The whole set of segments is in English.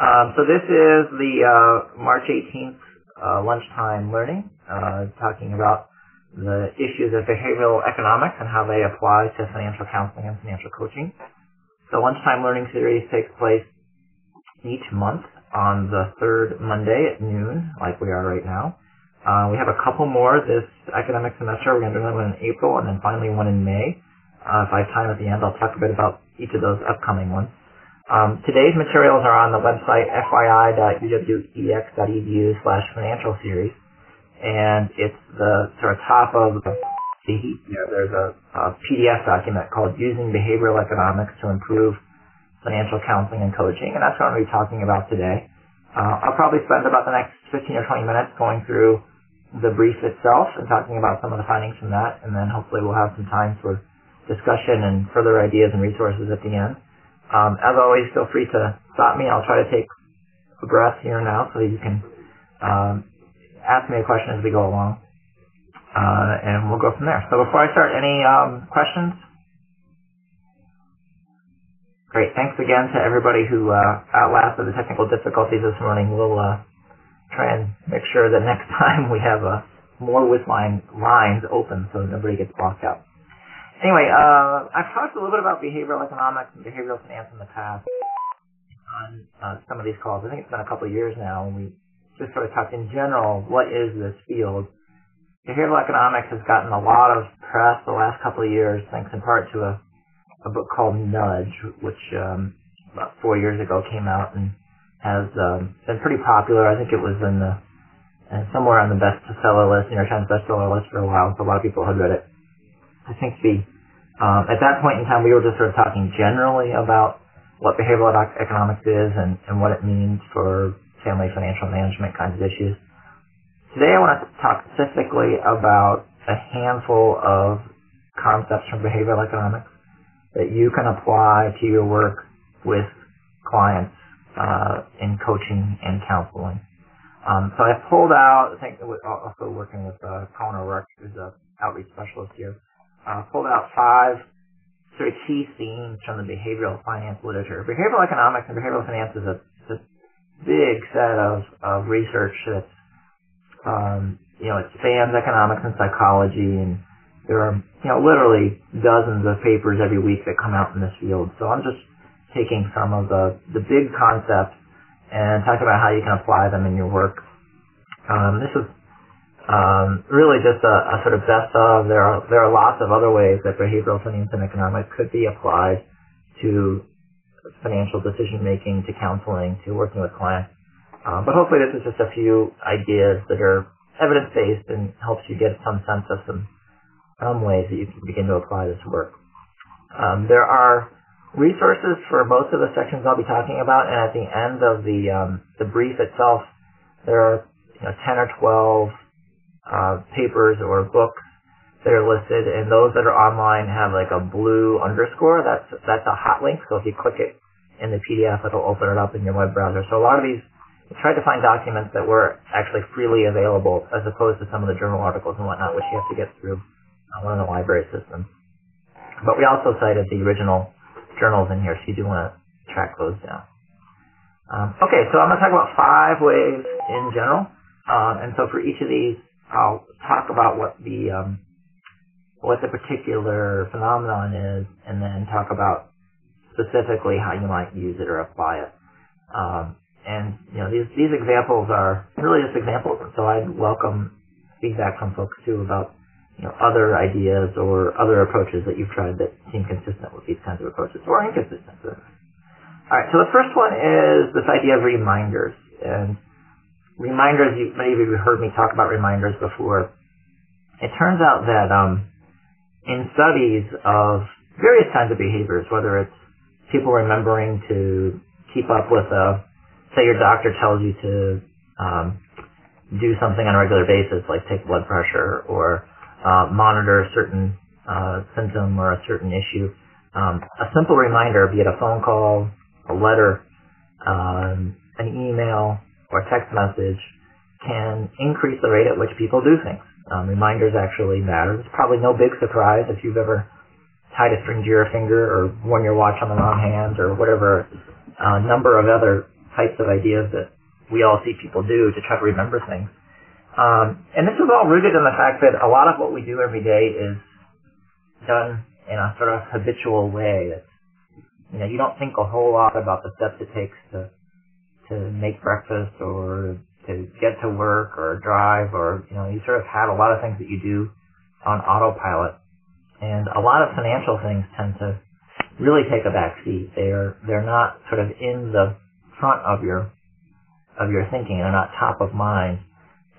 Um, so this is the uh, March 18th uh, lunchtime learning, uh, talking about the issues of behavioral economics and how they apply to financial counseling and financial coaching. The lunchtime learning series takes place each month on the third Monday at noon, like we are right now. Uh, we have a couple more this academic semester. We're going to do another one in April and then finally one in May. If I have time at the end, I'll talk a bit about each of those upcoming ones. Um, today's materials are on the website fyi.uwex.edu slash financial series, and it's the sort of top of the heap there. There's a, a PDF document called Using Behavioral Economics to Improve Financial Counseling and Coaching, and that's what I'm going to be talking about today. Uh, I'll probably spend about the next 15 or 20 minutes going through the brief itself and talking about some of the findings from that, and then hopefully we'll have some time for discussion and further ideas and resources at the end. Um, as always, feel free to stop me. I'll try to take a breath here now so that you can um, ask me a question as we go along, uh, and we'll go from there. So before I start, any um, questions? Great. Thanks again to everybody who uh, outlasted the technical difficulties this morning. We'll uh, try and make sure that next time we have uh, more with line lines open so nobody gets blocked out. Anyway, uh, I've talked a little bit about behavioral economics and behavioral finance in the past on uh, some of these calls. I think it's been a couple of years now, and we just sort of talked in general, what is this field? Behavioral economics has gotten a lot of press the last couple of years, thanks in part to a, a book called Nudge, which um, about four years ago came out and has um, been pretty popular. I think it was in the uh, somewhere on the bestseller list, New York Times bestseller list for a while, so a lot of people had read it. I think the um, at that point in time, we were just sort of talking generally about what behavioral economics is and, and what it means for family financial management kinds of issues. Today, I want to talk specifically about a handful of concepts from behavioral economics that you can apply to your work with clients uh, in coaching and counseling. Um, so I pulled out, I think also working with uh, Colin O'Rourke, who's an outreach specialist here, uh, pulled out five sort of key themes from the behavioral finance literature. Behavioral economics and behavioral finance is a, a big set of, of research that, um, you know, it spans economics and psychology, and there are, you know, literally dozens of papers every week that come out in this field. So I'm just taking some of the, the big concepts and talking about how you can apply them in your work. Um, this is um, really just a, a, sort of best of. There are there are lots of other ways that behavioral finance and economics could be applied to financial decision making, to counseling, to working with clients. Um, but hopefully, this is just a few ideas that are evidence based and helps you get some sense of some some ways that you can begin to apply this work. Um, there are resources for most of the sections I'll be talking about, and at the end of the um, the brief itself, there are you know, 10 or 12 uh, papers or books that are listed, and those that are online have like a blue underscore. That's that's a hot link. So if you click it in the PDF, it'll open it up in your web browser. So a lot of these, we tried to find documents that were actually freely available, as opposed to some of the journal articles and whatnot, which you have to get through uh, one of the library systems. But we also cited the original journals in here, so you do want to track those down. Um, okay, so I'm going to talk about five ways in general. Um, and so for each of these, I'll talk about what the um, what the particular phenomenon is, and then talk about specifically how you might use it or apply it. Um, and you know these these examples are really just examples, so I'd welcome feedback from folks too about you know other ideas or other approaches that you've tried that seem consistent with these kinds of approaches or inconsistent. All right, so the first one is this idea of reminders, and reminders, you, maybe you heard me talk about reminders before. It turns out that um, in studies of various kinds of behaviors, whether it's people remembering to keep up with a, say your doctor tells you to um, do something on a regular basis, like take blood pressure or uh, monitor a certain uh, symptom or a certain issue. Um, a simple reminder, be it a phone call, a letter, um, an email, or text message can increase the rate at which people do things. Um, reminders actually matter. It's probably no big surprise if you've ever tied a string to your finger or worn your watch on the wrong hand or whatever uh, number of other types of ideas that we all see people do to try to remember things. Um, and this is all rooted in the fact that a lot of what we do every day is done in a sort of habitual way. It's, you know, you don't think a whole lot about the steps it takes to to make breakfast or to get to work or drive or you know you sort of have a lot of things that you do on autopilot, and a lot of financial things tend to really take a back seat. They're they're not sort of in the front of your of your thinking. They're not top of mind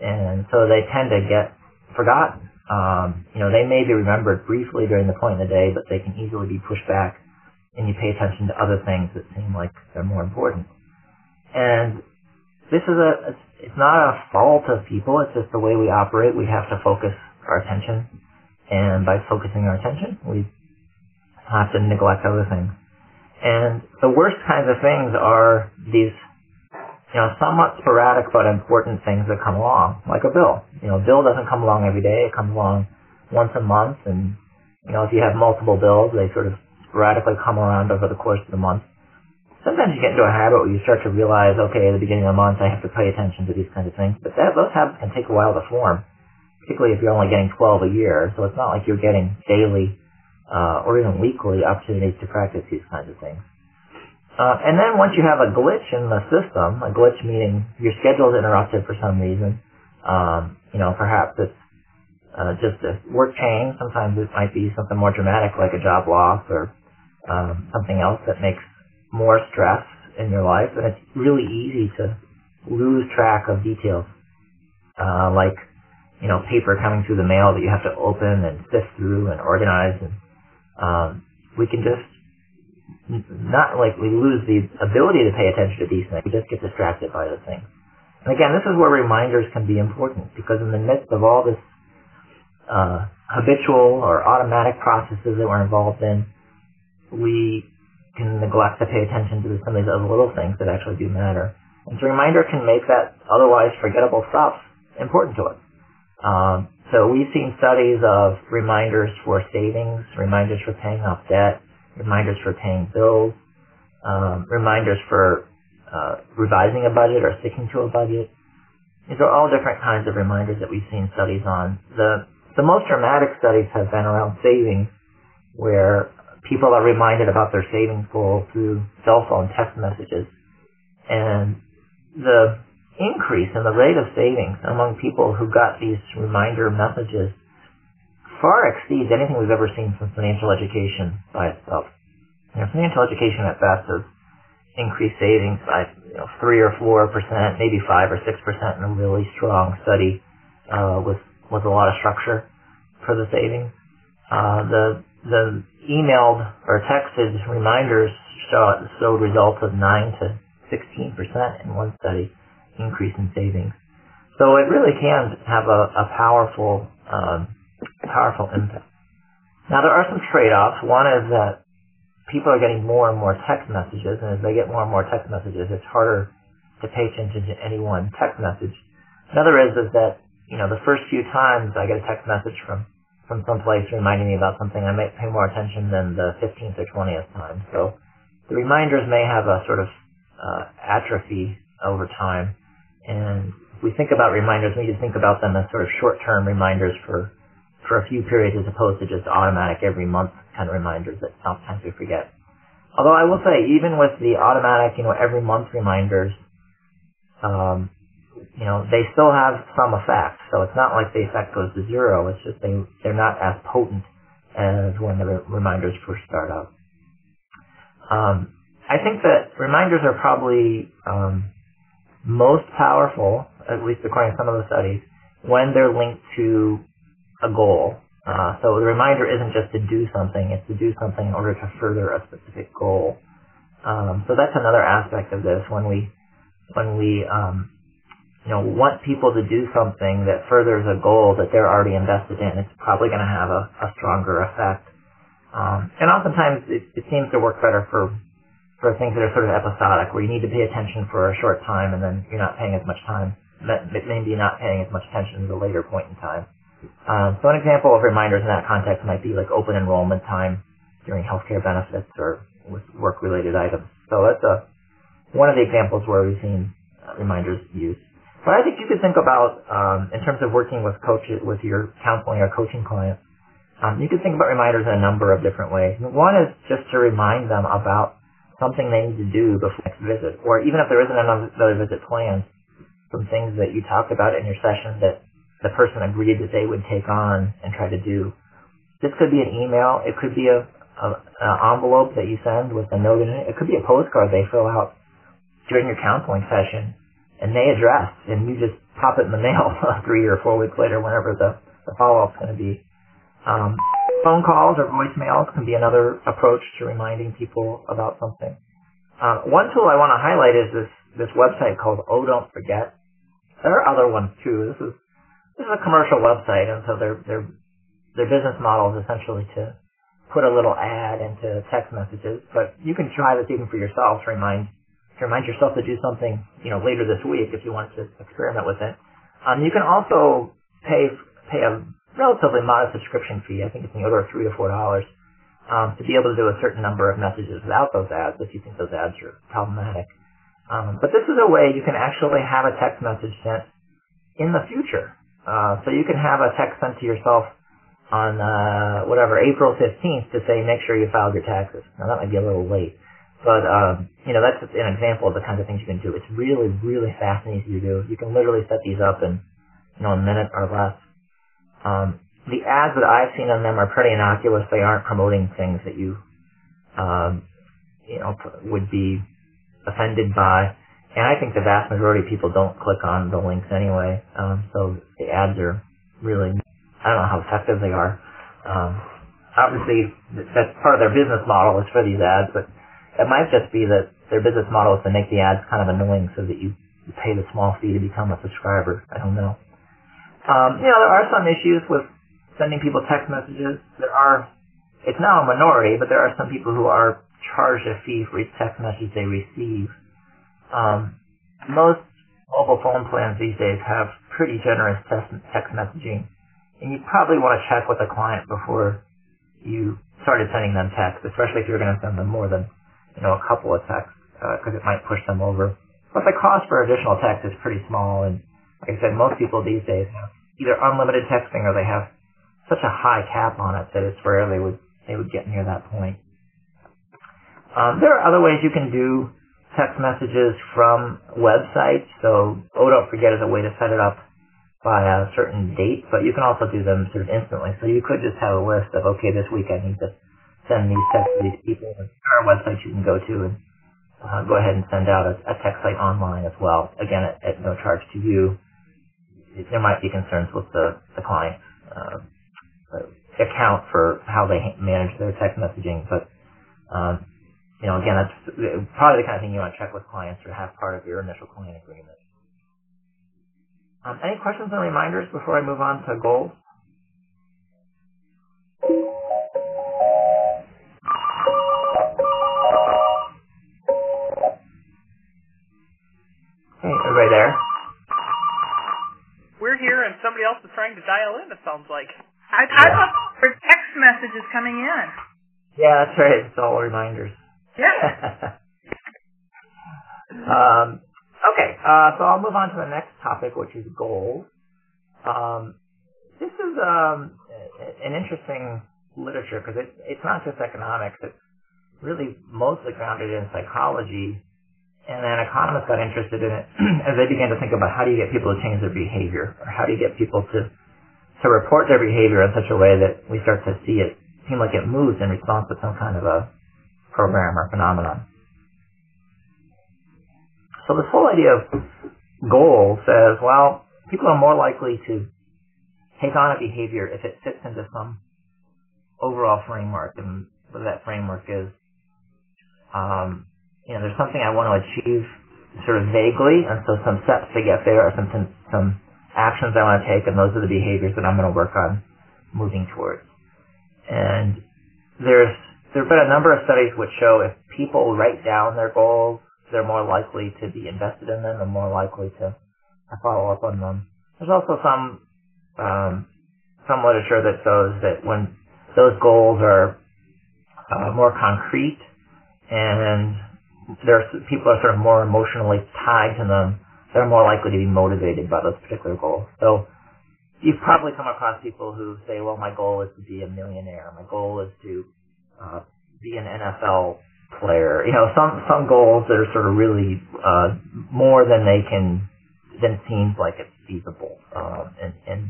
and so they tend to get forgotten. Um, you know, they may be remembered briefly during the point in the day, but they can easily be pushed back, and you pay attention to other things that seem like they're more important. And this is a, it's not a fault of people, it's just the way we operate. We have to focus our attention, and by focusing our attention, we have to neglect other things. And the worst kinds of things are these you know, somewhat sporadic but important things that come along, like a bill. You know, a bill doesn't come along every day. It comes along once a month, and you know, if you have multiple bills, they sort of sporadically come around over the course of the month. Sometimes you get into a habit where you start to realize, okay, at the beginning of the month, I have to pay attention to these kinds of things. But that, those habits can take a while to form, particularly if you're only getting 12 a year. So it's not like you're getting daily uh, or even weekly opportunities to practice these kinds of things. Uh, and then once you have a glitch in the system, a glitch meaning your schedule is interrupted for some reason, um, you know, perhaps it's uh, just a work change. Sometimes it might be something more dramatic like a job loss or um, something else that makes more stress in your life. And it's really easy to lose track of details, uh, like, you know, paper coming through the mail that you have to open and sift through and organize. And um, we can just not like we lose the ability to pay attention to these things. We just get distracted by the things. And again, this is where reminders can be important because in the midst of all this uh, habitual or automatic processes that we're involved in, we can neglect to pay attention to some of these other little things that actually do matter. And so reminder can make that otherwise forgettable stuff important to us. Um, so we've seen studies of reminders for savings, reminders for paying off debt, reminders for paying bills, um, reminders for uh, revising a budget or sticking to a budget. These are all different kinds of reminders that we've seen studies on. The the most dramatic studies have been around savings, where people are reminded about their savings goal through cell phone text messages, and the increase in the rate of savings among people who got these reminder messages far exceeds anything we've ever seen from financial education by itself. You know, financial education at best has increased savings by you know, three or four percent, maybe five or six percent in a really strong study uh, with with a lot of structure for the savings. Uh, the the emailed or texted reminders show, showed results of nine to sixteen percent in one study increase in savings. So it really can have a, a powerful um, powerful impact. Now there are some trade-offs. One is that people are getting more and more text messages, and as they get more and more text messages, it's harder to pay attention to any one text message. Another is is that you know the first few times I get a text message from from someplace reminding me about something, I might pay more attention than the 15th or 20th time. So the reminders may have a sort of uh, atrophy over time, and if we think about reminders, we need to think about them as sort of short-term reminders for for a few periods as opposed to just automatic every month kind of reminders that sometimes we forget. Although I will say, even with the automatic, you know, every month reminders, um, you know, they still have some effect. So it's not like the effect goes to zero. It's just they they're not as potent as when the re- reminders first start up. Um, I think that reminders are probably um, most powerful, at least according to some of the studies, when they're linked to a goal. Uh, so the reminder isn't just to do something, it's to do something in order to further a specific goal. Um, so that's another aspect of this when we, when we, um, you know, want people to do something that furthers a goal that they're already invested in, it's probably going to have a, a stronger effect. Um, and oftentimes it, it seems to work better for for things that are sort of episodic, where you need to pay attention for a short time and then you're not paying as much time, maybe not paying as much attention at a later point in time. Um, so an example of reminders in that context might be like open enrollment time during healthcare benefits or with work-related items. So that's a one of the examples where we've seen uh, reminders used. But I think you could think about, um, in terms of working with coaches, with your counseling or coaching clients, um, you could think about reminders in a number of different ways. One is just to remind them about something they need to do before next visit, or even if there isn't another visit planned, some things that you talked about in your session that the person agreed that they would take on and try to do. This could be an email. It could be a, a an envelope that you send with a note in it. It could be a postcard they fill out during your counseling session and they address, and you just pop it in the mail three or four weeks later, whenever the, the follow-up's going to be. Um, phone calls or voicemails can be another approach to reminding people about something. Um, one tool I want to highlight is this this website called Oh Don't Forget. There are other ones too. This is this is a commercial website, and so their their their business model is essentially to put a little ad into text messages. But you can try this even for yourself to remind remind yourself to do something, you know, later this week if you want to experiment with it. Um, you can also pay pay a relatively modest subscription fee. I think it's in the order of three to four dollars um, to be able to do a certain number of messages without those ads if you think those ads are problematic. Um, but this is a way you can actually have a text message sent in the future. Uh, so you can have a text sent to yourself on uh, whatever April 15th to say make sure you filed your taxes. Now that might be a little late. But, um, you know, that's an example of the kinds of things you can do. It's really, really fast and easy to do. You can literally set these up in, you know, a minute or less. Um, the ads that I've seen on them are pretty innocuous. They aren't promoting things that you, um, you know, would be offended by. And I think the vast majority of people don't click on the links anyway. Um, so the ads are really, I don't know how effective they are. Um, obviously, that's part of their business model is for these ads, but it might just be that their business model is to make the ads kind of annoying so that you pay the small fee to become a subscriber. I don't know. Um, you know, there are some issues with sending people text messages. There are, it's now a minority, but there are some people who are charged a fee for each text message they receive. Um, most mobile phone plans these days have pretty generous text, messaging, and you probably want to check with a client before you started sending them text, especially if you're going to send them more than you know, a couple of texts because uh, it might push them over. But the cost for additional text is pretty small, and like I said, most people these days have either unlimited texting or they have such a high cap on it that it's rare they would they would get near that point. Um, there are other ways you can do text messages from websites. So, oh, don't forget is a way to set it up by a certain date, but you can also do them sort of instantly. So you could just have a list of, okay, this week I need to send these texts to these people. There are websites you can go to and uh, go ahead and send out a, a text site online as well. Again, at, at no charge to you. There might be concerns with the, the client's uh, account for how they manage their text messaging, but um, you know, again, that's probably the kind of thing you want to check with clients or have part of your initial client agreement. Um, any questions and reminders before I move on to goals? To dial in, it sounds like. I, I yeah. thought there text messages coming in. Yeah, that's right. It's all reminders. Yeah. um, okay, uh, so I'll move on to the next topic, which is goals. Um, this is um, an interesting literature because it, it's not just economics. It's really mostly grounded in psychology and then economists got interested in it as they began to think about how do you get people to change their behavior, or how do you get people to to report their behavior in such a way that we start to see it seem like it moves in response to some kind of a program or phenomenon. So this whole idea of goal says, well, people are more likely to take on a behavior if it fits into some overall framework, and what that framework is um, you know, there's something I want to achieve sort of vaguely, and so some steps to get there are some some actions I want to take, and those are the behaviors that I'm going to work on moving towards. And there's there have been a number of studies which show if people write down their goals, they're more likely to be invested in them and more likely to, follow up on them. There's also some um, some literature that shows that when those goals are uh, more concrete and there's people are sort of more emotionally tied to them. They're more likely to be motivated by those particular goals. So you've probably come across people who say, well, my goal is to be a millionaire. My goal is to uh, be an NFL player. You know, some some goals that are sort of really uh, more than they can than seems like it's feasible. Um, and and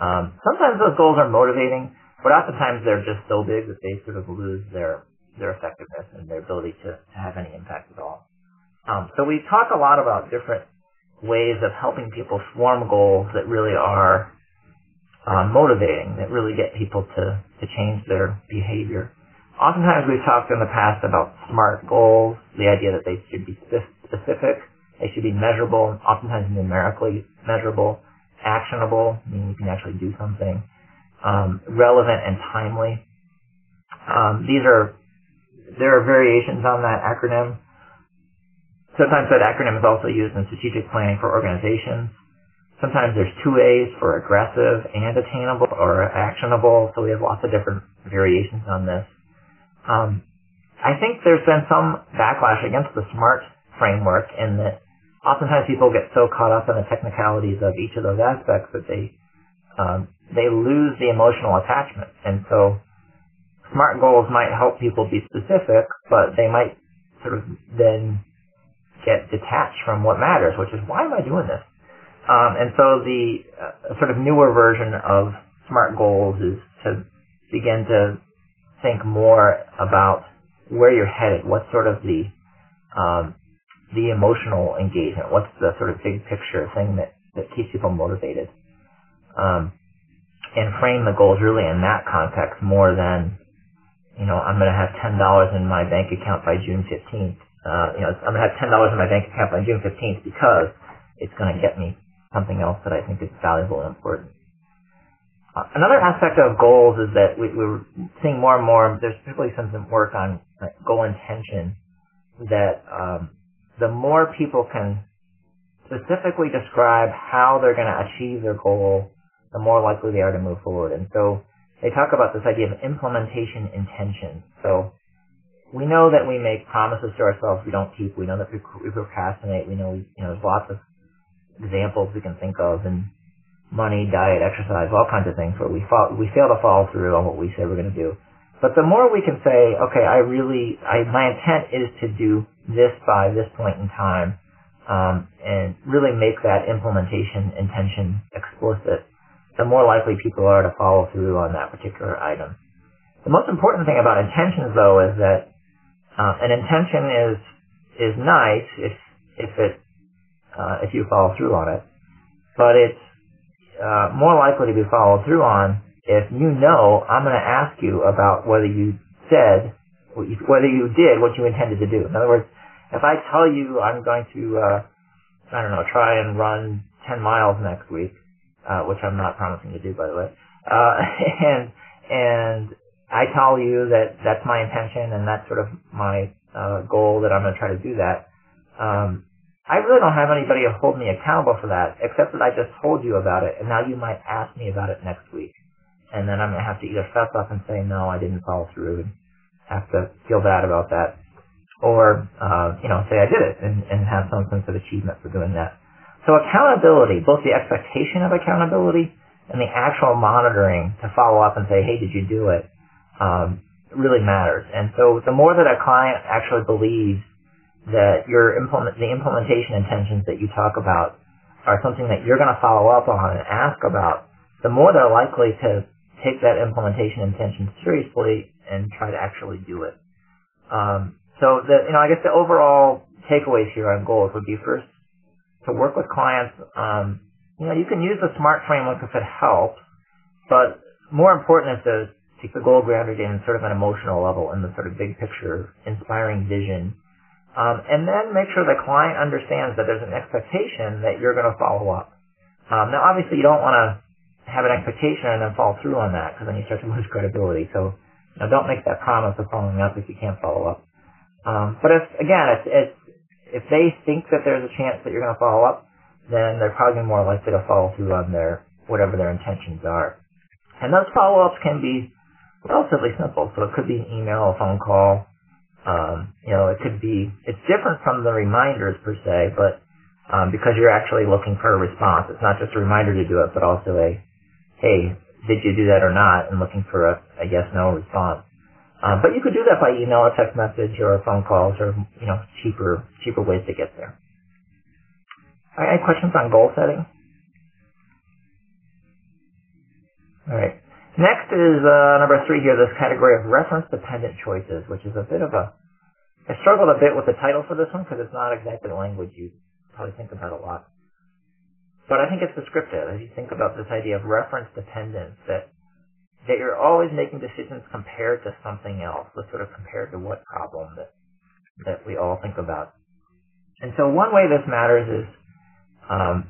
um, sometimes those goals are motivating, but oftentimes they're just so big that they sort of lose their their effectiveness and their ability to, to have any impact at all. Um, so we talk a lot about different ways of helping people form goals that really are uh, motivating, that really get people to, to change their behavior. Oftentimes we've talked in the past about SMART goals, the idea that they should be specific, they should be measurable, oftentimes numerically measurable, actionable, meaning you can actually do something, um, relevant and timely. Um, these are, there are variations on that acronym. Sometimes that acronym is also used in strategic planning for organizations. Sometimes there's two A's for aggressive and attainable or actionable, so we have lots of different variations on this. Um, I think there's been some backlash against the SMART framework in that oftentimes people get so caught up in the technicalities of each of those aspects that they um, they lose the emotional attachment. And so SMART goals might help people be specific, but they might sort of then get detached from what matters, which is why am I doing this? Um, and so the uh, sort of newer version of SMART goals is to begin to think more about where you're headed. What's sort of the um, the emotional engagement? What's the sort of big picture thing that that keeps people motivated? Um, and frame the goals really in that context more than you know I'm going to have ten dollars in my bank account by June 15th. Uh, you know I'm to have ten dollars in my bank account by June 15th because it's to get me something else that I think is valuable and important. Another aspect of goals is that we, we're seeing more and more, there's particularly some work on goal intention, that um, the more people can specifically describe how they're going to achieve their goal, the more likely they are to move forward. And so they talk about this idea of implementation intention. So we know that we make promises to ourselves we don't keep. We know that we, procrastinate. We know, we, you know there's lots of examples we can think of and money, diet, exercise, all kinds of things where we fall, we fail to follow through on what we say we're going to do. But the more we can say, okay, I really, I, my intent is to do this by this point in time, um, and really make that implementation intention explicit, the more likely people are to follow through on that particular item. The most important thing about intentions, though, is that uh, an intention is is nice if if it uh, if you follow through on it, but it's uh, more likely to be followed through on if you know I'm going to ask you about whether you said, whether you did what you intended to do. In other words, if I tell you I'm going to, uh, I don't know, try and run 10 miles next week, uh, which I'm not promising to do, by the way, uh, and, and I tell you that that's my intention and that's sort of my, uh, goal that I'm going to try to do that, um, I really don't have anybody to hold me accountable for that, except that I just told you about it, and now you might ask me about it next week. And then I'm going to have to either fess up and say, no, I didn't follow through, and have to feel bad about that. Or, uh, you know, say I did it, and, and have some sense of achievement for doing that. So accountability, both the expectation of accountability and the actual monitoring to follow up and say, hey, did you do it, um, really matters. And so the more that a client actually believes that your implement the implementation intentions that you talk about are something that you're going to follow up on and ask about, the more they're likely to take that implementation intention seriously and try to actually do it. Um, so the you know I guess the overall takeaways here on goals would be first to work with clients. Um, you know you can use the SMART framework if it helps, but more important is to take the goal grounded in sort of an emotional level in the sort of big picture, inspiring vision um, and then make sure the client understands that there's an expectation that you're going to follow up. Um, now, obviously, you don't want to have an expectation and then fall through on that because then you start to lose credibility. So, you know, don't make that promise of following up if you can't follow up. Um, but if again, if if they think that there's a chance that you're going to follow up, then they're probably more likely to follow through on their whatever their intentions are. And those follow-ups can be relatively simple. So it could be an email, a phone call, Um, you know, it could be, it's different from the reminders per se, but um, because you're actually looking for a response. It's not just a reminder to do it, but also a, hey, did you do that or not, and looking for a, a yes/no response. Um, but you could do that by email, or text message, or phone calls, or you know, cheaper cheaper ways to get there. All right, any questions on goal setting? All right. Next is uh, number three here, this category of reference-dependent choices, which is a bit of a... I struggled a bit with the title for this one because it's not exactly the language you probably think about a lot. But I think it's descriptive as you think about this idea of reference dependence, that that you're always making decisions compared to something else, but sort of compared to what problem that that we all think about. And so one way this matters is, um,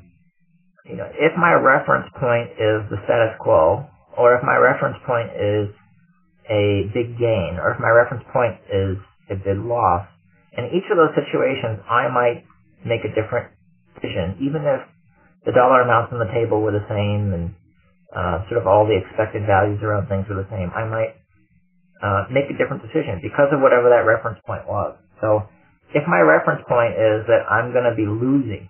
you know, if my reference point is the status quo, or if my reference point is a big gain, or if my reference point is a big loss. In each of those situations, I might make a different decision, even if the dollar amounts on the table were the same and uh, sort of all the expected values around things were the same. I might uh, make a different decision because of whatever that reference point was. So if my reference point is that I'm going to be losing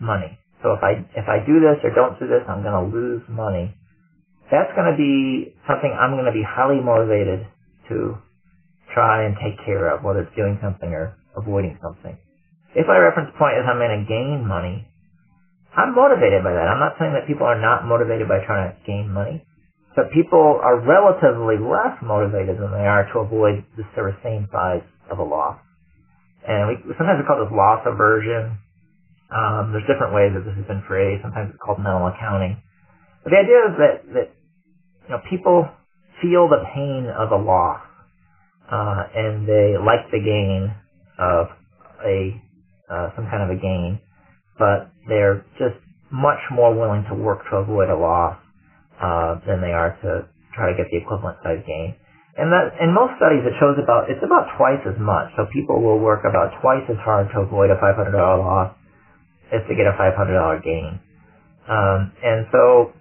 money, so if I if I do this or don't do this, I'm going to lose money that's going to be something I'm going to be highly motivated to try and take care of, whether it's doing something or avoiding something. If my reference point is I'm going to gain money, I'm motivated by that. I'm not saying that people are not motivated by trying to gain money, but people are relatively less motivated than they are to avoid the sort of same size of a loss. And we sometimes we call this loss aversion. Um, there's different ways that this has been phrased. Sometimes it's called mental accounting. But the idea is that, that you know, people feel the pain of a loss, uh, and they like the gain of a uh, some kind of a gain, but they're just much more willing to work to avoid a loss uh, than they are to try to get the equivalent size gain. And that in most studies it shows about it's about twice as much. So people will work about twice as hard to avoid a $500 loss as to get a $500 gain. Um, and so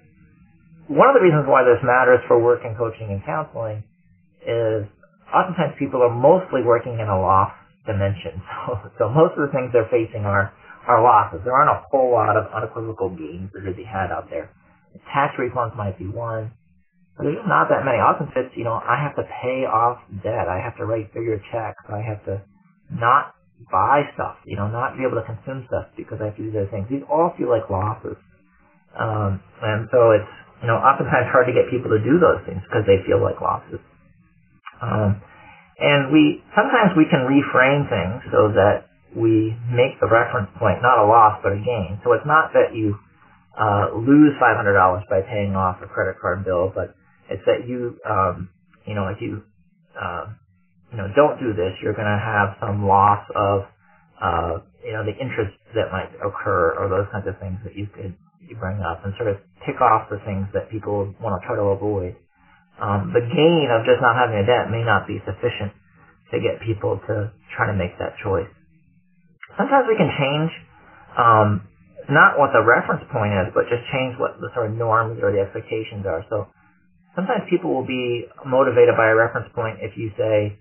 one of the reasons why this matters for work and coaching and counseling is oftentimes people are mostly working in a loss dimension. So, so most of the things they're facing are, are losses. There aren't a whole lot of unequivocal gains that to be had out there. Tax refunds might be one, but there's just not that many. Often it's, you know, I have to pay off debt. I have to write bigger checks. I have to not buy stuff, you know, not be able to consume stuff because I have to do those things. These all feel like losses. Um, and so it's, you know, oftentimes hard to get people to do those things because they feel like losses. Um, and we sometimes we can reframe things so that we make the reference point not a loss but a gain. So it's not that you uh, lose $500 by paying off a credit card bill, but it's that you, um, you know, if you, uh, you know, don't do this, you're going to have some loss of, uh, you know, the interest that might occur or those kinds of things that you could you bring up and sort of tick off the things that people want to try to avoid. Um, the gain of just not having a debt may not be sufficient to get people to try to make that choice. Sometimes we can change um, not what the reference point is, but just change what the sort of norms or the expectations are. So sometimes people will be motivated by a reference point if you say,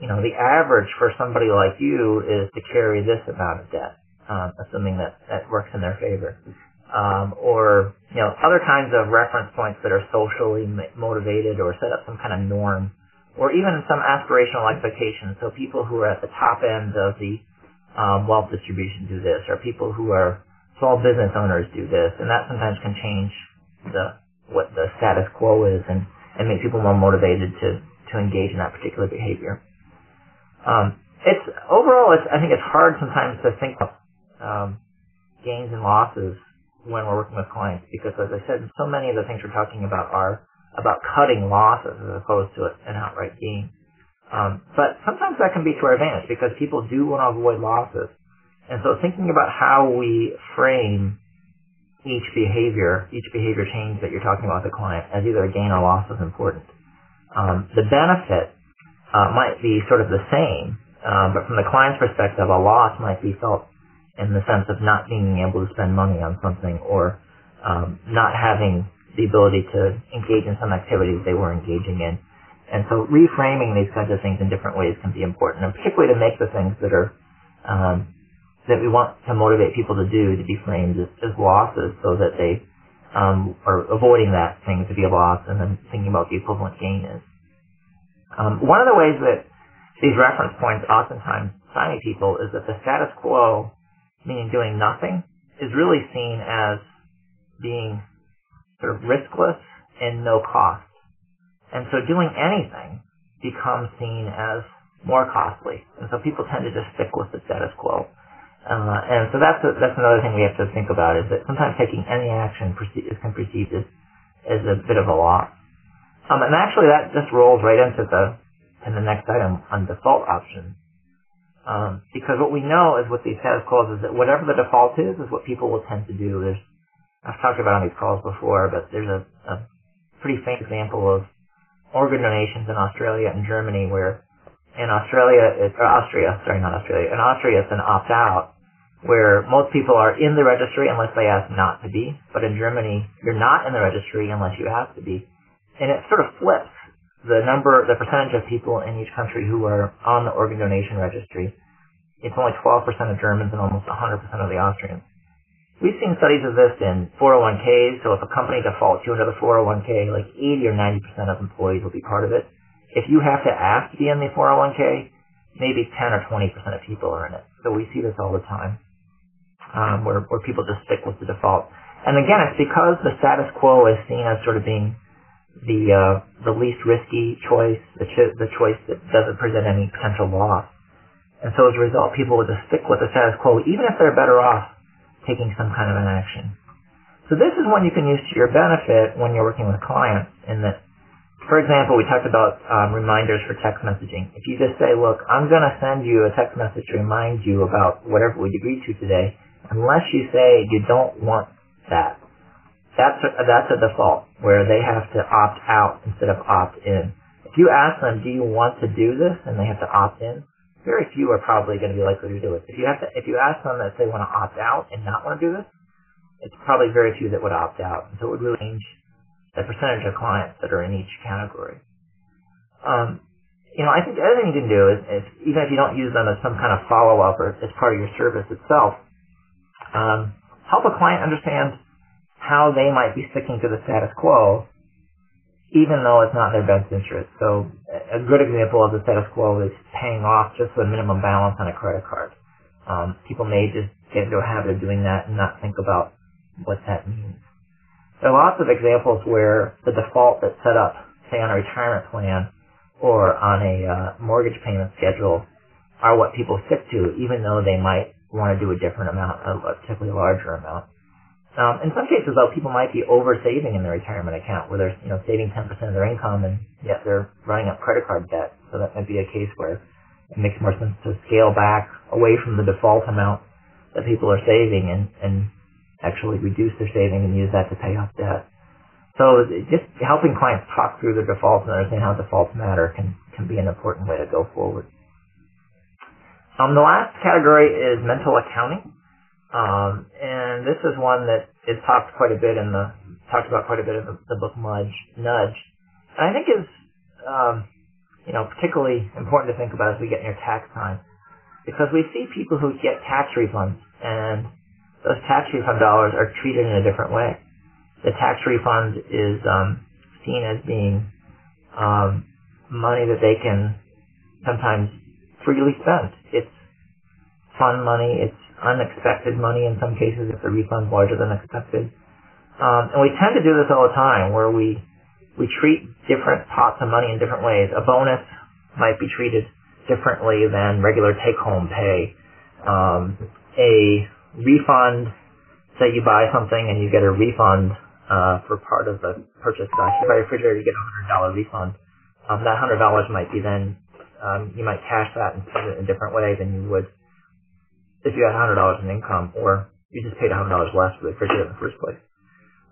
you know, the average for somebody like you is to carry this amount of debt, um, assuming that that works in their favor um, or you know other kinds of reference points that are socially motivated or set up some kind of norm, or even some aspirational expectations. So people who are at the top end of the um, wealth distribution do this, or people who are small business owners do this, and that sometimes can change the what the status quo is and, and make people more motivated to to engage in that particular behavior. Um, it's overall, it's, I think it's hard sometimes to think of um, gains and losses when we're working with clients because, as I said, so many of the things we're talking about are about cutting losses as opposed to an outright gain. Um, but sometimes that can be to our advantage because people do want to avoid losses. And so thinking about how we frame each behavior, each behavior change that you're talking about with the client as either a gain or loss is important. Um, the benefit uh, might be sort of the same, um, but from the client's perspective, a loss might be felt in the sense of not being able to spend money on something or um, not having the ability to engage in some activities they were engaging in. And so reframing these kinds of things in different ways can be important, and particularly to make the things that are um, that we want to motivate people to do to be framed as, as losses, so that they um, are avoiding that thing to be a loss, and then thinking about the equivalent gain is. Um, one of the ways that these reference points oftentimes stymie people is that the status quo, meaning doing nothing, is really seen as being sort of riskless and no cost. And so doing anything becomes seen as more costly. And so people tend to just stick with the status quo. Uh, and so that's a, that's another thing we have to think about is that sometimes taking any action perce- is can perceived as, as a bit of a loss. Um, and actually that just rolls right into the in the next item on default options. Um, because what we know is with these status quos is that whatever the default is is what people will tend to do. There's I've talked about on these calls before, but there's a, a pretty famous example of organ donations in Australia and Germany where in Australia, or Austria, sorry, not Australia, in Austria it's an opt-out where most people are in the registry unless they ask not to be, but in Germany, you're not in the registry unless you ask to be. And it sort of flips the number, the percentage of people in each country who are on the organ donation registry. It's only 12% of Germans and almost 100% of the Austrians. We've seen studies of this in 401ks, so if a company defaults into the 401k, like 80 or 90% of employees will be part of it. If you have to ask to be in the 401k, maybe 10 or 20% of people are in it. So we see this all the time, um, where, where people just stick with the default. And again, it's because the status quo is seen as sort of being the uh, the least risky choice, the, cho- the choice that doesn't present any potential loss. And so as a result, people will just stick with the status quo, even if they're better off taking some kind of an action. So this is one you can use to your benefit when you're working with clients in that, for example, we talked about um, reminders for text messaging. If you just say, look, I'm going to send you a text message to remind you about whatever we agreed to today, unless you say you don't want that. That's a, that's a default where they have to opt out instead of opt in. If you ask them, do you want to do this, and they have to opt in, very few are probably going to be likely to do it. If you have to, if you ask them that they want to opt out and not want to do this, it's probably very few that would opt out. So it would really change the percentage of clients that are in each category. Um, you know, I think the other thing you can do is, is even if you don't use them as some kind of follow-up or as part of your service itself, um, help a client understand how they might be sticking to the status quo even though it's not in their best interest. So a good example of the status quo is paying off just the minimum balance on a credit card. Um, people may just get into a habit of doing that and not think about what that means. There are lots of examples where the default that's set up, say on a retirement plan or on a uh, mortgage payment schedule, are what people stick to, even though they might want to do a different amount, a typically larger amount. Um, in some cases, though, people might be over saving in their retirement account, where they're you know saving 10% of their income, and yet they're running up credit card debt. So that might be a case where it makes more sense to scale back away from the default amount that people are saving, and and actually reduce their saving and use that to pay off debt. So just helping clients talk through their defaults and understand how defaults matter can can be an important way to go forward. Um, the last category is mental accounting. Um, and this is one that is talked quite a bit in the talked about quite a bit in the, the book Nudge. Nudge, and I think is um, you know particularly important to think about as we get near tax time, because we see people who get tax refunds, and those tax refund dollars are treated in a different way. The tax refund is um, seen as being um, money that they can sometimes freely spend. It's fun money. It's unexpected money in some cases if the refund's larger than expected. Um, and we tend to do this all the time where we we treat different pots of money in different ways. A bonus might be treated differently than regular take-home pay. Um, a refund, say you buy something and you get a refund uh, for part of the purchase cost. You buy a refrigerator, you get a hundred dollar refund. Um, that hundred dollars might be then um, you might cash that and spend it in different way than you would if you had hundred dollars in income, or you just paid hundred dollars less for the refrigerator in the first place.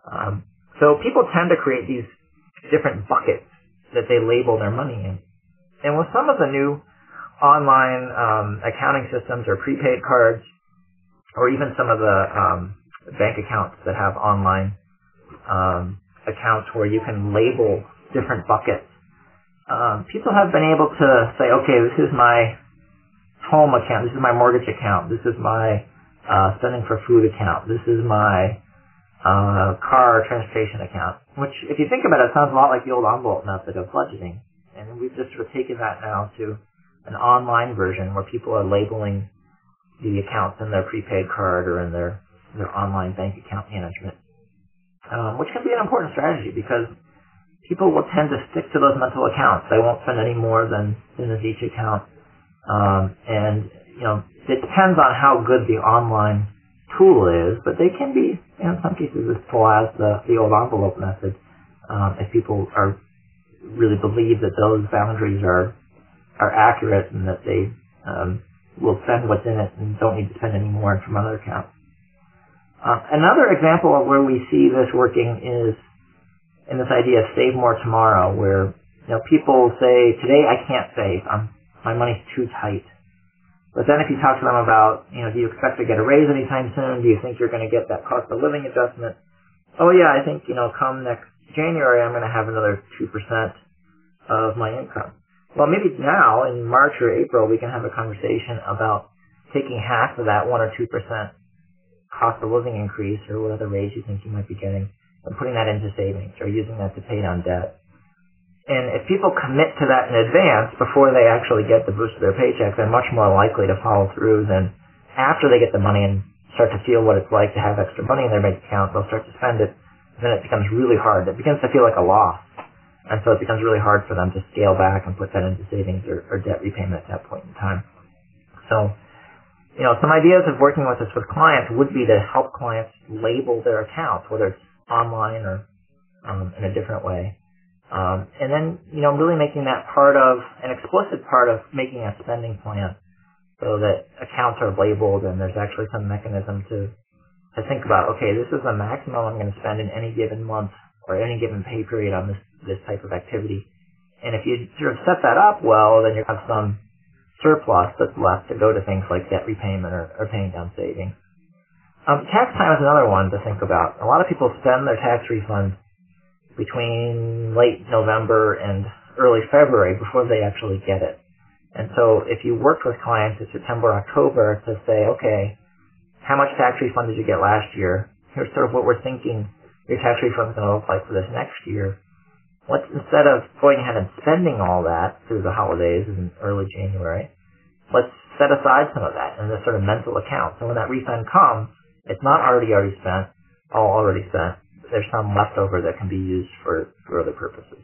Um, so people tend to create these different buckets that they label their money in. And with some of the new online um, accounting systems or prepaid cards, or even some of the um, bank accounts that have online um, accounts where you can label different buckets, um, people have been able to say, okay, this is my home account, this is my mortgage account, this is my uh, spending for food account, this is my uh, car transportation account. Which, if you think about it, sounds a lot like the old envelope method of budgeting. And we've just sort of taken that now to an online version where people are labeling the accounts in their prepaid card or in their their online bank account management, um, which can be an important strategy because people will tend to stick to those mental accounts. They won't spend any more than in each account, um, and you know it depends on how good the online tool is, but they can be in some cases as full as the the old envelope method um, if people are really believe that those boundaries are are accurate and that they um, will spend what's in it and don't need to spend any more from other accounts. Uh, another example of where we see this working is in this idea of save more tomorrow, where you know people say today I can't save, I'm, my money's too tight. But then if you talk to them about, you know, do you expect to get a raise anytime soon? Do you think you're going to get that cost of living adjustment? Oh yeah, I think you know, come next January I'm going to have another two percent of my income. Well, maybe now in March or April we can have a conversation about taking half of that one or two percent cost of living increase or what other raise you think you might be getting and putting that into savings or using that to pay down debt. And if people commit to that in advance before they actually get the boost of their paycheck, they're much more likely to follow through than after they get the money and start to feel what it's like to have extra money in their bank account. They'll start to spend it. Then it becomes really hard. It begins to feel like a loss. And so it becomes really hard for them to scale back and put that into savings or, or debt repayment at that point in time. So you know, some ideas of working with this with clients would be to help clients label their accounts, whether it's online or um, in a different way. Um, and then, you know, really making that part of, an explicit part of making a spending plan so that accounts are labeled and there's actually some mechanism to, to think about, okay, this is the maximum I'm going to spend in any given month or any given pay period on this, this type of activity. And if you sort of set that up well, then you have some surplus that's left to go to things like debt repayment or, or paying down savings. Um, tax time is another one to think about. A lot of people spend their tax refund between late November and early February before they actually get it. And so if you worked with clients in September, October to say, okay, how much tax refund did you get last year? Here's sort of what we're thinking your tax refund is going to look like for this next year let's instead of going ahead and spending all that through the holidays in early January, let's set aside some of that in this sort of mental account. So when that refund comes, it's not already already spent, all already spent. There's some left over that can be used for, for other purposes.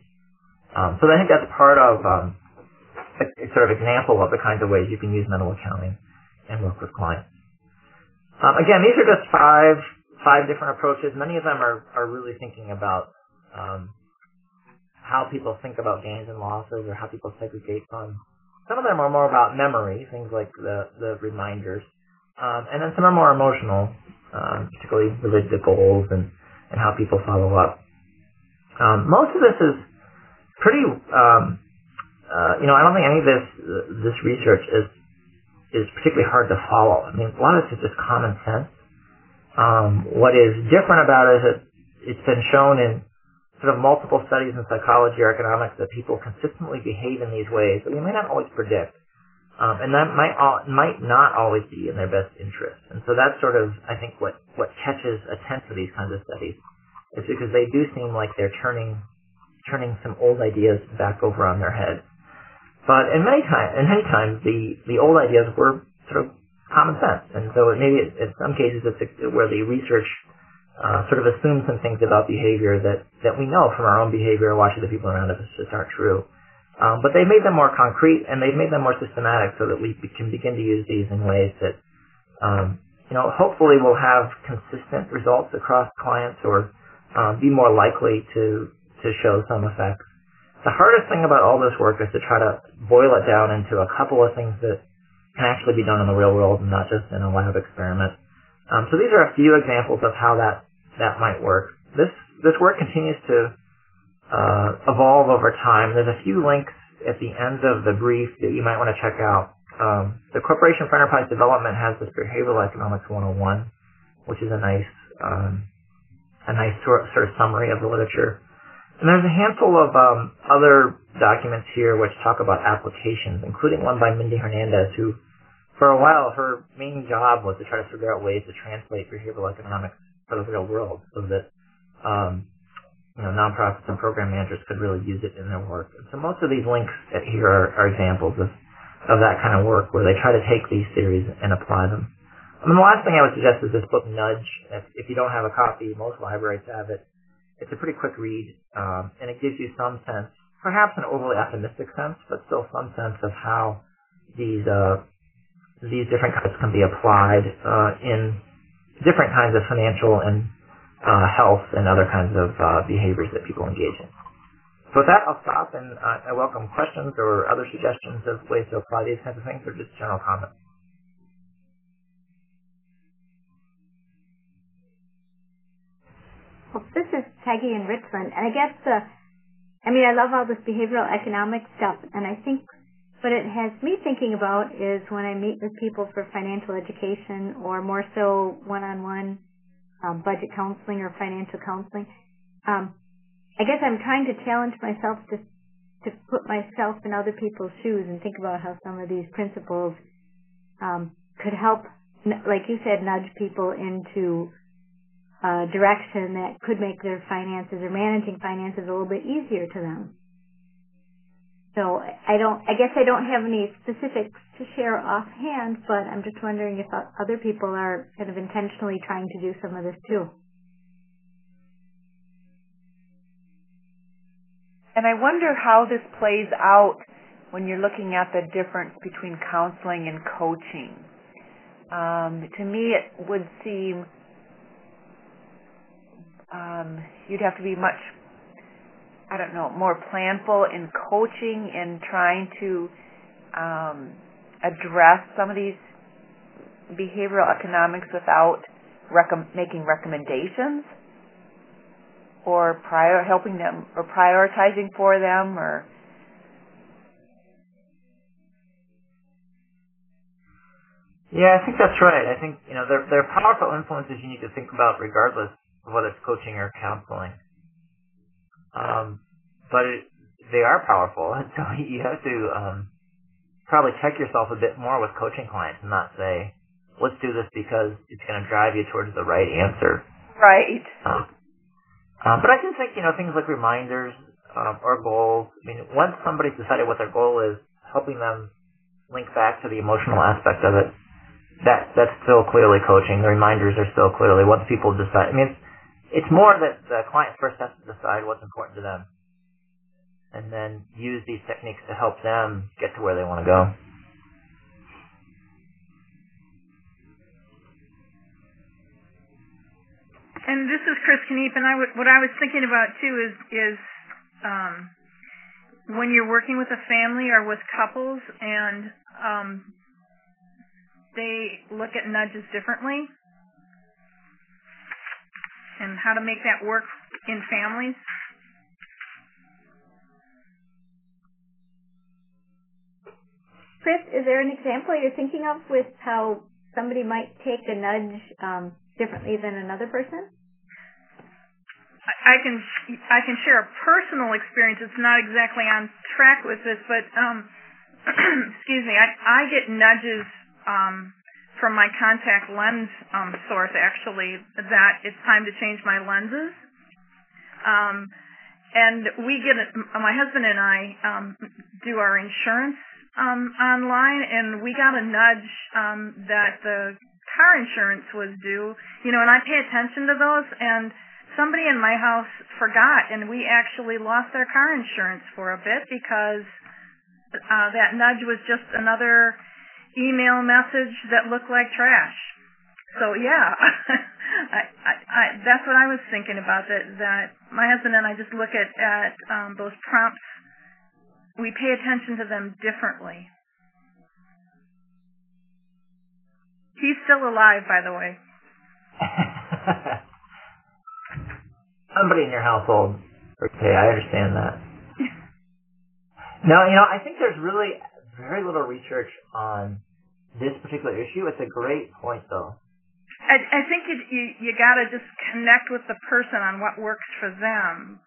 Um, so I think that's part of um, a, a sort of example of the kinds of ways you can use mental accounting and work with clients. Um, again, these are just five five different approaches. Many of them are, are really thinking about um, how people think about gains and losses or how people segregate funds. Some of them are more about memory, things like the, the reminders. Um, and then some are more emotional, um, particularly related to goals and, and how people follow up. Um, most of this is pretty, um, uh, you know, I don't think any of this this research is is particularly hard to follow. I mean, a lot of is just common sense. Um, what is different about it is that it's been shown in sort of multiple studies in psychology or economics that people consistently behave in these ways that we may not always predict. Um, and that might all, might not always be in their best interest. And so that's sort of, I think, what, what catches attention to these kinds of studies. Is because they do seem like they're turning turning some old ideas back over on their heads. But in many times, in many times, the, the old ideas were sort of common sense. And so maybe in some cases it's where the research uh, sort of assumes some things about behavior that, that we know from our own behavior watching the people around us just aren't true. Um, but they've made them more concrete and they've made them more systematic so that we can begin to use these in ways that, um, you know, hopefully will have consistent results across clients or um, be more likely to, to show some effects. The hardest thing about all this work is to try to boil it down into a couple of things that can actually be done in the real world and not just in a lab experiment. Um, so these are a few examples of how that that might work. This this work continues to uh, evolve over time. There's a few links at the end of the brief that you might want to check out. Um, the Corporation for Enterprise Development has this Behavioral Economics 101, which is a nice um, a nice sort, sort of summary of the literature. And there's a handful of um, other documents here which talk about applications, including one by Mindy Hernandez, who, for a while, her main job was to try to figure out ways to translate behavioral economics for the real world, so that um, you know nonprofits and program managers could really use it in their work. And so most of these links here are, are examples of of that kind of work where they try to take these theories and apply them. Mean, the last thing I would suggest is this book, Nudge. If, if you don't have a copy, most libraries have it it's a pretty quick read, um, and it gives you some sense, perhaps an overly optimistic sense, but still some sense of how these uh, these different cuts can be applied uh, in different kinds of financial and uh, health and other kinds of uh, behaviors that people engage in. So with that, I'll stop, and uh, I welcome questions or other suggestions of ways to apply these kinds of things, or just general comments. Well, this is Peggy in Richland, and I guess the, I mean, I love all this behavioral economic stuff, and I think what it has me thinking about is when I meet with people for financial education or more so one-on-one um, budget counseling or financial counseling. Um, I guess I'm trying to challenge myself to to put myself in other people's shoes and think about how some of these principles um, could help, like you said, nudge people into uh, direction that could make their finances or managing finances a little bit easier to them. So I don't, I guess I don't have any specifics to share offhand, but I'm just wondering if other people are kind of intentionally trying to do some of this too. And I wonder how this plays out when you're looking at the difference between counseling and coaching. Um, to me, it would seem um, you'd have to be much, I don't know, more planful in coaching and trying to um, address some of these behavioral economics without rec- making recommendations or prior helping them or prioritizing for them or Yeah, I think that's right. I think you know they're they're powerful influences you need to think about regardless of whether it's coaching or counseling. Um, but it, they are powerful, and so you have to um, probably check yourself a bit more with coaching clients and not say, "Let's do this because it's going to drive you towards the right answer." Right. Um, um, but I do think you know things like reminders um, or goals. I mean, once somebody's decided what their goal is, helping them link back to the emotional aspect of it, that that's still clearly coaching. The reminders are still clearly once people decide. I mean, it's, it's more that the client first has to decide what's important to them and then use these techniques to help them get to where they want to go. And this is Chris Kniep, and I w- what I was thinking about too is is um, when you're working with a family or with couples, and um, they look at nudges differently and how to make that work in families? Chris, is there an example you're thinking of with how somebody might take a nudge um, differently than another person? I can I can share a personal experience. It's not exactly on track with this, but um, excuse me. I I get nudges um, from my contact lens um, source actually that it's time to change my lenses. Um, and we get my husband and I um, do our insurance um, online, and we got a nudge um, that the car insurance was due. You know, and I pay attention to those, and somebody in my house forgot, and we actually lost our car insurance for a bit because uh, that nudge was just another email message that looked like trash. So yeah, I, I, I, that's what I was thinking about. That that my husband and I just look at at um, those prompts. We pay attention to them differently. He's still alive, by the way. Somebody in your household. Okay, I understand that. no, you know, I think there's really very little research on this particular issue. It's a great point, though. I, I think it, you you got to just connect with the person on what works for them.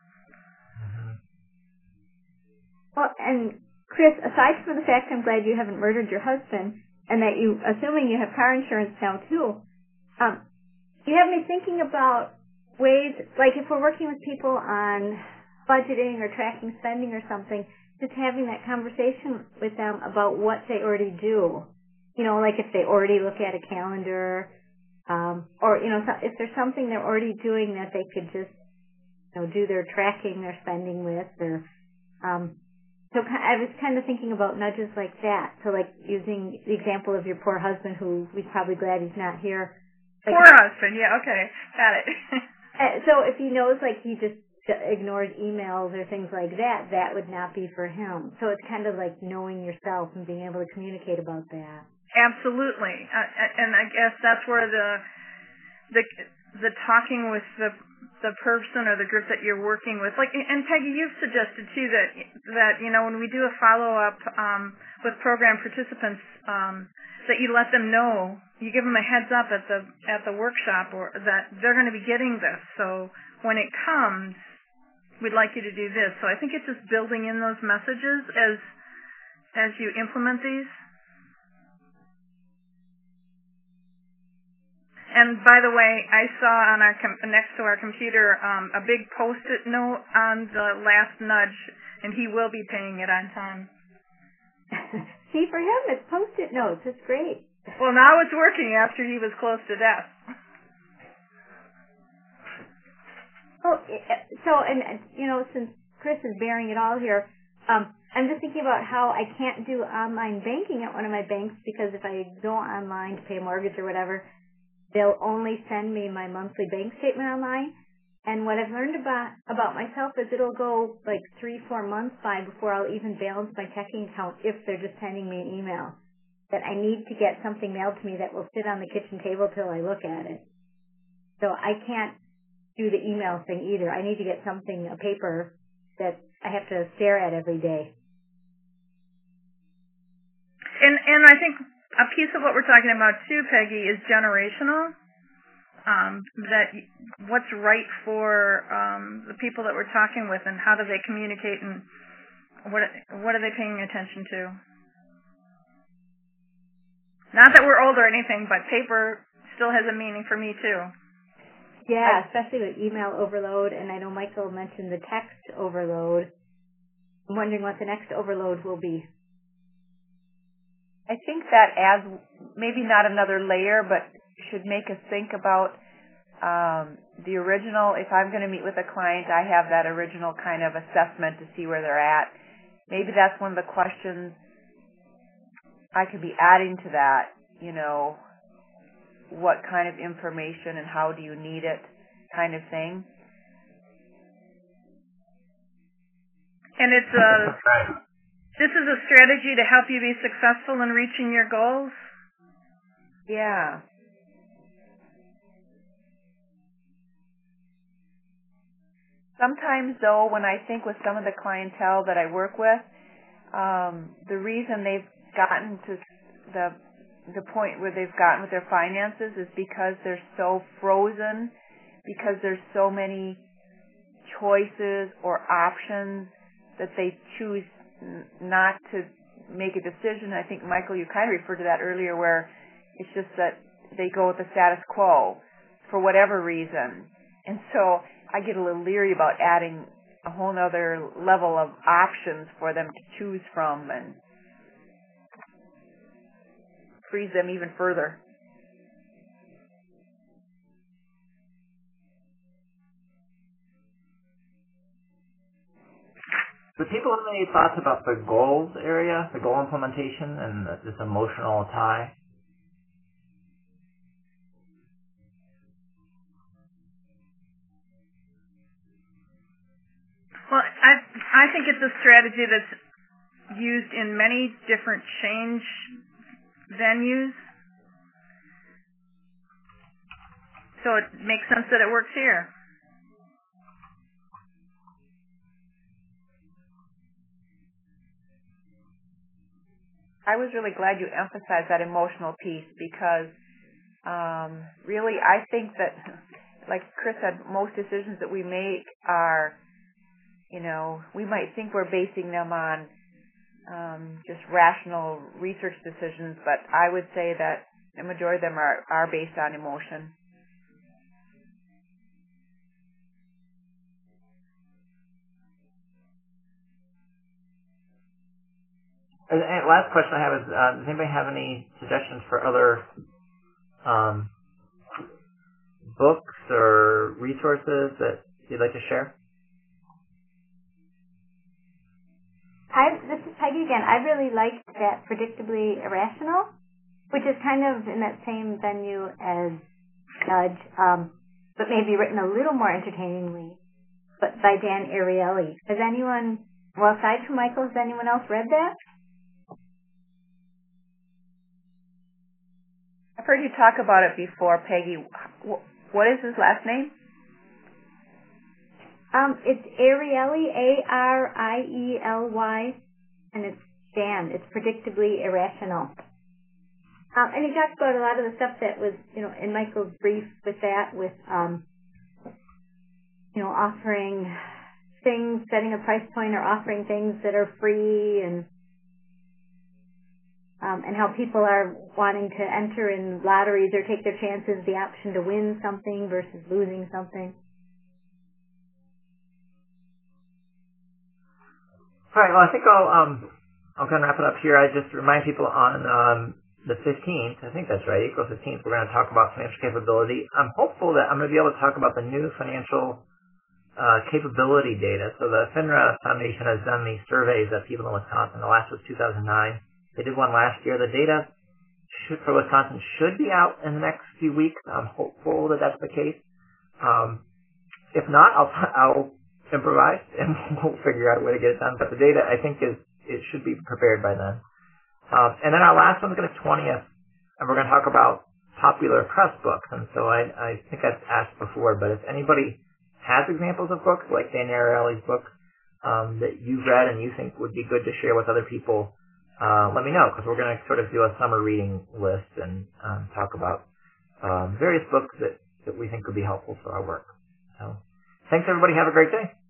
Well, and Chris, aside from the fact I'm glad you haven't murdered your husband and that you, assuming you have car insurance now too, um, you have me thinking about ways, like if we're working with people on budgeting or tracking spending or something, just having that conversation with them about what they already do. You know, like if they already look at a calendar, um, or you know, if there's something they're already doing that they could just, you know, do their tracking their spending with, or um, so I was kind of thinking about nudges like that. So like using the example of your poor husband who he's probably glad he's not here. Like, poor husband, yeah, okay, got it. Uh, so if he knows like he just ignores emails or things like that, that would not be for him. So it's kind of like knowing yourself and being able to communicate about that. Absolutely, uh, and I guess that's where the the the talking with the the person or the group that you're working with. Like, and Peggy, you've suggested too that that you know when we do a follow up um, with program participants, um, that you let them know, you give them a heads up at the at the workshop, or that they're going to be getting this. So when it comes, we'd like you to do this. So I think it's just building in those messages as as you implement these. And by the way, I saw on our com- next to our computer um, a big post-it note on the last nudge, and he will be paying it on time. See, for him, it's post-it notes. It's great. Well, now it's working after he was close to death. Oh, so and you know, since Chris is bearing it all here, um, I'm just thinking about how I can't do online banking at one of my banks because if I go online to pay a mortgage or whatever, they'll only send me my monthly bank statement online. And what I've learned about about myself is it'll go like three, four months by before I'll even balance my checking account if they're just sending me an email. That I need to get something mailed to me that will sit on the kitchen table till I look at it. So I can't do the email thing either. I need to get something, a paper that I have to stare at every day. And and I think a piece of what we're talking about too, Peggy, is generational. Um, that what's right for um, the people that we're talking with, and how do they communicate, and what what are they paying attention to? Not that we're old or anything, but paper still has a meaning for me too. Yeah, especially with email overload, and I know Michael mentioned the text overload. I'm wondering what the next overload will be. I think that adds maybe not another layer, but should make us think about um, the original. If I'm going to meet with a client, I have that original kind of assessment to see where they're at. Maybe that's one of the questions I could be adding to that. You know, what kind of information and how do you need it, kind of thing. And it's a this is a strategy to help you be successful in reaching your goals? Yeah. Sometimes, though, when I think with some of the clientele that I work with, um, the reason they've gotten to the the point where they've gotten with their finances is because they're so frozen, because there's so many choices or options that they choose not to make a decision. I think Michael, you kind of referred to that earlier, where it's just that they go with the status quo for whatever reason, and so I get a little leery about adding a whole other level of options for them to choose from and freeze them even further. Do people have any thoughts about the goals area, the goal implementation, and this emotional tie? Well, I I think it's a strategy that's used in many different change venues. So it makes sense that it works here. I was really glad you emphasized that emotional piece because um, really I think that, like Chris said, most decisions that we make are you know, we might think we're basing them on um, just rational research decisions, but I would say that the majority of them are, are based on emotion. And, and last question I have is, uh, does anybody have any suggestions for other um, books or resources that you'd like to share? I, this is Peggy again. I really liked that Predictably Irrational, which is kind of in that same venue as Nudge, um, but maybe written a little more entertainingly, but by Dan Ariely. Has anyone, well, aside from Michael, has anyone else read that? I've heard you talk about it before, Peggy. What is his last name? Um, it's Ariely, A-R-I-E-L-Y, and it's Dan. It's predictably irrational. Um, and he talked about a lot of the stuff that was, you know, in Michael's brief with that, with, um, you know, offering things, setting a price point, or offering things that are free, and um, and how people are wanting to enter in lotteries or take their chances, the option to win something versus losing something. All right. Well, I think I'll um I'll kind of wrap it up here. I just remind people on um the 15th, I think that's right, April 15th, we're going to talk about financial capability. I'm hopeful that I'm going to be able to talk about the new financial uh, capability data. So the FINRA Foundation has done these surveys of people in Wisconsin. The last was 2009 they did one last year. The data should, for Wisconsin should be out in the next few weeks. I'm hopeful that that's the case. Um, if not, I'll I'll improvise and we'll figure out a way to get it done. But the data, I think, is it should be prepared by then. Um, and then our last one's going to 20th, and we're going to talk about popular press books. And so I, I think I've asked before, but if anybody has examples of books like Dan Ariely's book um, that you've read and you think would be good to share with other people, uh, let me know because we're going to sort of do a summer reading list and um, talk about um, various books that, that we think would be helpful for our work. So thanks everybody. Have a great day.